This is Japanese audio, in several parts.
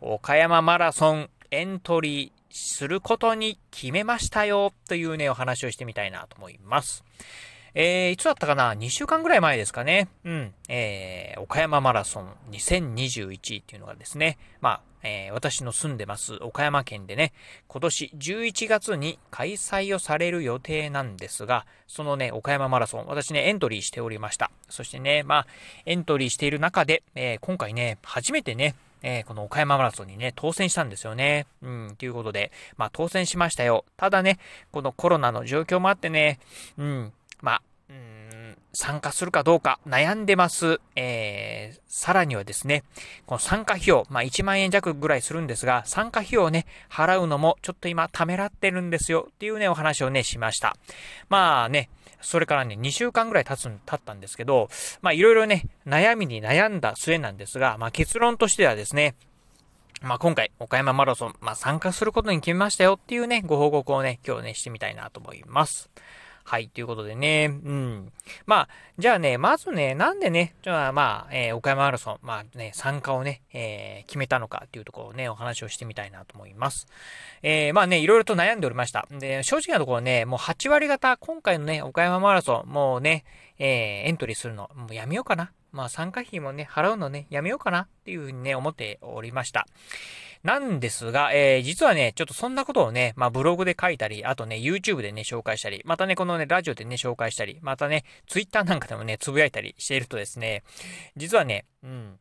岡山マラソンエントリーすることに決めましたよというね、お話をしてみたいなと思います。えー、いつだったかな ?2 週間ぐらい前ですかね。うん。えー、岡山マラソン2021っていうのがですね、まあ、えー、私の住んでます岡山県でね、今年11月に開催をされる予定なんですが、そのね、岡山マラソン、私ね、エントリーしておりました。そしてね、まあ、エントリーしている中で、えー、今回ね、初めてね、えー、この岡山マラソンにね、当選したんですよね。うん、ということで、まあ当選しましたよ。ただね、このコロナの状況もあってね、うん、まあ、参加するかどうか悩んでます。えー、さらにはですね、この参加費用、まあ1万円弱ぐらいするんですが、参加費用をね、払うのもちょっと今ためらってるんですよっていうね、お話をね、しました。まあね、それからね、2週間ぐらい経つ、経ったんですけど、まあいろいろね、悩みに悩んだ末なんですが、まあ結論としてはですね、まあ今回、岡山マラソン、まあ参加することに決めましたよっていうね、ご報告をね、今日ね、してみたいなと思います。はい、ということでね、うん。まあ、じゃあね、まずね、なんでね、じゃあまあ、えー、岡山マラソン、まあね、参加をね、えー、決めたのかっていうところをね、お話をしてみたいなと思います。えー、まあね、いろいろと悩んでおりました。で、正直なところね、もう8割方、今回のね、岡山マラソン、もうね、えー、エントリーするの、もうやめようかな。まあ参加費もね、払うのね、やめようかなっていうふうにね、思っておりました。なんですが、えー、実はね、ちょっとそんなことをね、まあブログで書いたり、あとね、YouTube でね、紹介したり、またね、このね、ラジオでね、紹介したり、またね、Twitter なんかでもね、つぶやいたりしているとですね、実はね、うん、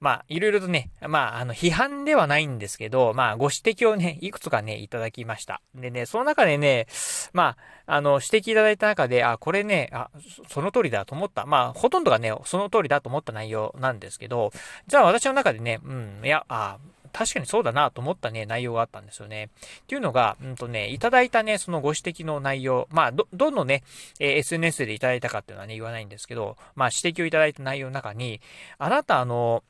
まあ、いろいろとね、まあ、あの、批判ではないんですけど、まあ、ご指摘をね、いくつかね、いただきました。でね、その中でね、まあ、あの、指摘いただいた中で、あ、これね、あ、その通りだと思った。まあ、ほとんどがね、その通りだと思った内容なんですけど、じゃあ私の中でね、うん、いや、あ、確かにそうだなと思ったね、内容があったんですよね。っていうのが、うんとね、いただいたね、そのご指摘の内容、まあ、ど、どのね、え、SNS でいただいたかっていうのはね、言わないんですけど、まあ、指摘をいただいた内容の中に、あなた、あの、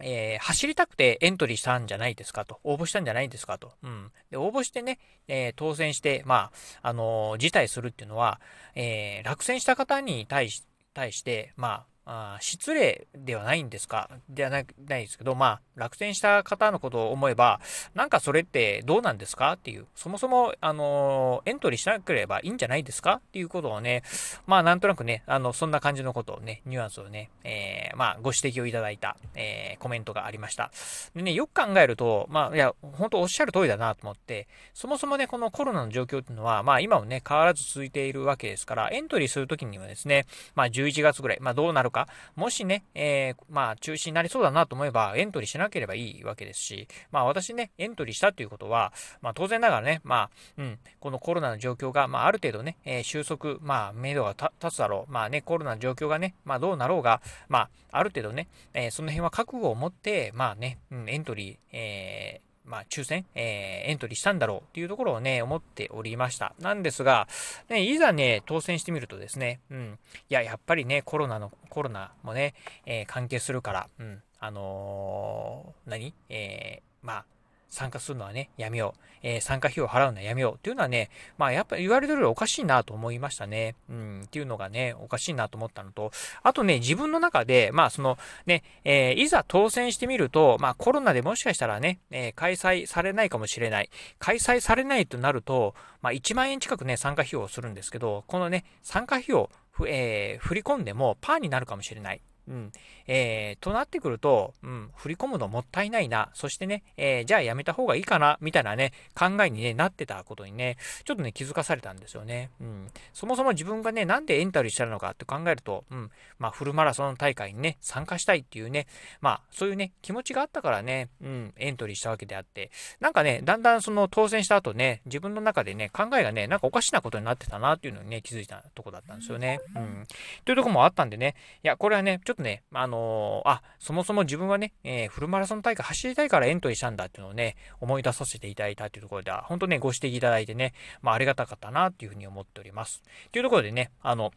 えー、走りたくてエントリーしたんじゃないですかと。応募したんじゃないですかと。うん。で、応募してね、えー、当選して、まあ、あのー、辞退するっていうのは、え落選した方に対し、対して、まあ、あ失礼ではないんですか？ではないですけど、まあ、落選した方のことを思えば、なんかそれってどうなんですか？っていう、そもそも、あの、エントリーしなければいいんじゃないですか？っていうことをね、まあ、なんとなくね、あの、そんな感じのことをね、ニュアンスをね、えー、まあ、ご指摘をいただいた、えー、コメントがありました。でね、よく考えると、まあ、いや、本当おっしゃる通りだなと思って、そもそもね、このコロナの状況っていうのは、まあ、今もね、変わらず続いているわけですから、エントリーするときにはですね、まあ、11月ぐらい、まあ、どうなるか、もしね、えー、まあ、中止になりそうだなと思えば、エントリーしなければいいわけですし、まあ、私ね、エントリーしたということは、まあ、当然ながらね、まあ、うん、このコロナの状況が、まあ、ある程度ね、えー、収束、まあ、目処が立つだろう。まあね、コロナの状況がね、まあ、どうなろうが、まあ、ある程度ね、えー、その辺は覚悟を持って、まあね、うん、エントリー、えー、まあ、抽選、えー、エントリーしたんだろうっていうところをね、思っておりました。なんですが、ね、いざね、当選してみるとですね、うん、いや、やっぱりね、コロナの、コロナもね、えー、関係するから、うん、あのー、何？えー、まあ、参加するのはね、やめよう。えー、参加費用を払うのはやめよう。っていうのはね、まあやっぱり言われてるよりおかしいなと思いましたね。うん、っていうのがね、おかしいなと思ったのと、あとね、自分の中で、まあそのね、えー、いざ当選してみると、まあコロナでもしかしたらね、えー、開催されないかもしれない。開催されないとなると、まあ1万円近くね、参加費用をするんですけど、このね、参加費用、えー、振り込んでもパーになるかもしれない。うん。えー、となってくると、うん、振り込むのもったいないな。そしてね、えー、じゃあやめた方がいいかな、みたいなね、考えに、ね、なってたことにね、ちょっとね、気づかされたんですよね。うん。そもそも自分がね、なんでエントリーしたのかって考えると、うん、まあ、フルマラソン大会にね、参加したいっていうね、まあ、そういうね、気持ちがあったからね、うん、エントリーしたわけであって、なんかね、だんだんその当選した後ね、自分の中でね、考えがね、なんかおかしなことになってたなっていうのにね、気づいたとこだったんですよね。うん。というとこもあったんでね、いや、これはね、ちょっととね、あのー、あ、そもそも自分はね、えー、フルマラソン大会走りたいからエントリーしたんだっていうのをね、思い出させていただいたというところでは、本当ね、ご指摘いただいてね、まあ、ありがたかったなっていうふうに思っております。というところでね、あの、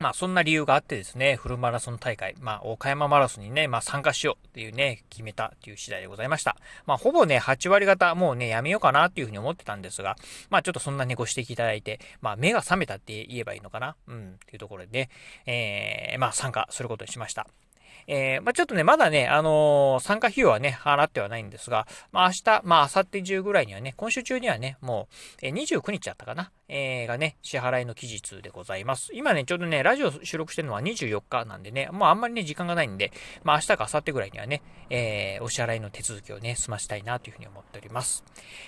まあそんな理由があってですね、フルマラソン大会、まあ岡山マラソンにね、まあ参加しようっていうね、決めたっていう次第でございました。まあほぼね、8割方もうね、やめようかなっていうふうに思ってたんですが、まあちょっとそんなね、ご指摘いただいて、まあ目が覚めたって言えばいいのかな？うん、っていうところでね、えー、まあ参加することにしました。えー、まあ、ちょっとね、まだね、あのー、参加費用はね、払ってはないんですが、まあ、明日、まあ、明後日中ぐらいにはね、今週中にはね、もう、えー、29日だったかな、えー、がね、支払いの期日でございます。今ね、ちょうどね、ラジオ収録してるのは24日なんでね、もうあんまりね、時間がないんで、まあ、明日か明後日ぐらいにはね、えー、お支払いの手続きをね、済ましたいなというふうに思っております。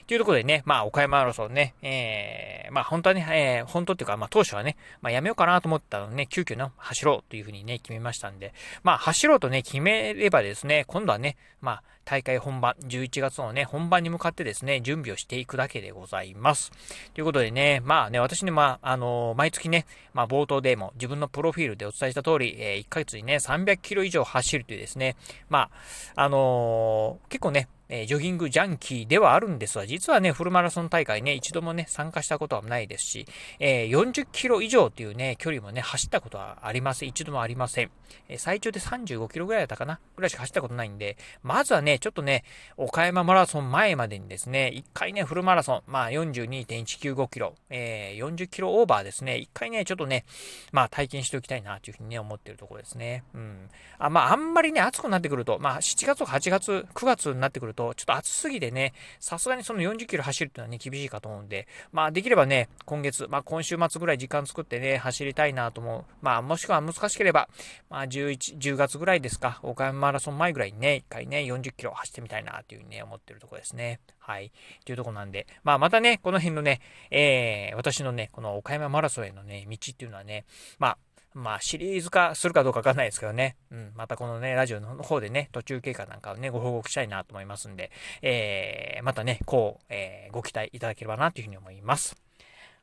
というところでね、まあ、岡山マラソンね、えー、まあ、本当はね、えー、本当っていうか、まあ、当初はね、まあ、やめようかなと思ったのね、急遽ね、走ろうというふうにね、決めましたんで、まあ、走ろうとね、決めればですね、今度はね、まあ、大会本番、11月のね、本番に向かってですね、準備をしていくだけでございます。ということでね、まあね、私ね、まあ、あのー、毎月ね、まあ、冒頭でも自分のプロフィールでお伝えした通り、えー、1ヶ月にね、300キロ以上走るというですね、まあ、あのー、結構ね、えー、ジョギングジャンキーではあるんですが、実はね、フルマラソン大会ね、一度もね、参加したことはないですし、えー、40キロ以上っていうね、距離もね、走ったことはありません。一度もありません。えー、最長で35キロぐらいだったかなぐらいしか走ったことないんで、まずはね、ちょっとね、岡山マラソン前までにですね、一回ね、フルマラソン、まあ42.195キロ、えー、40キロオーバーですね、一回ね、ちょっとね、まあ体験しておきたいなというふうにね、思ってるところですね。うん。あまあ、あんまりね、暑くなってくると、まあ7月とか8月、9月になってくると、と、ちょっと暑すぎてね、さすがにその40キロ走るっていうのはね、厳しいかと思うんで、まあできればね、今月、まあ今週末ぐらい時間作ってね、走りたいなと思う。まあもしくは難しければ、まあ11、10月ぐらいですか、岡山マラソン前ぐらいにね、一回ね、40キロ走ってみたいなっていうふうにね、思ってるとこですね。はい。というとこなんで、まあまたね、この辺のね、えー、私のね、この岡山マラソンへのね、道っていうのはね、まあ、まあ、シリーズ化するかどうかわかんないですけどね。うん。またこのね、ラジオの方でね、途中経過なんかをね、ご報告したいなと思いますんで、えー、またね、こう、えー、ご期待いただければなというふうに思います。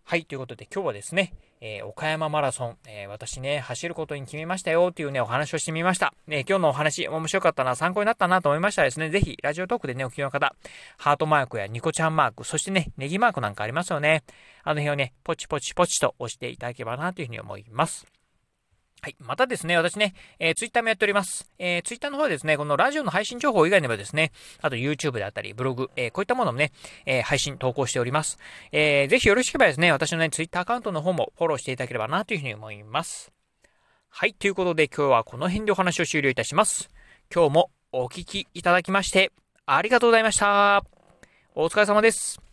はい。ということで今日はですね、えー、岡山マラソン、えー、私ね、走ることに決めましたよっていうね、お話をしてみました。ね、今日のお話、面白かったな、参考になったなと思いましたらですね、ぜひ、ラジオトークでね、お聞きの方、ハートマークやニコちゃんマーク、そしてね、ネギマークなんかありますよね。あの辺をね、ポチポチポチと押していただければなというふうに思います。はい。またですね、私ね、えー、ツイッターもやっております。えー、ツイッターの方はですね、このラジオの配信情報以外にもですね、あと YouTube であったり、ブログ、えー、こういったものもね、えー、配信、投稿しております。えー、ぜひよろしければですね、私のね、ツイッターアカウントの方もフォローしていただければなというふうに思います。はい。ということで今日はこの辺でお話を終了いたします。今日もお聴きいただきまして、ありがとうございました。お疲れ様です。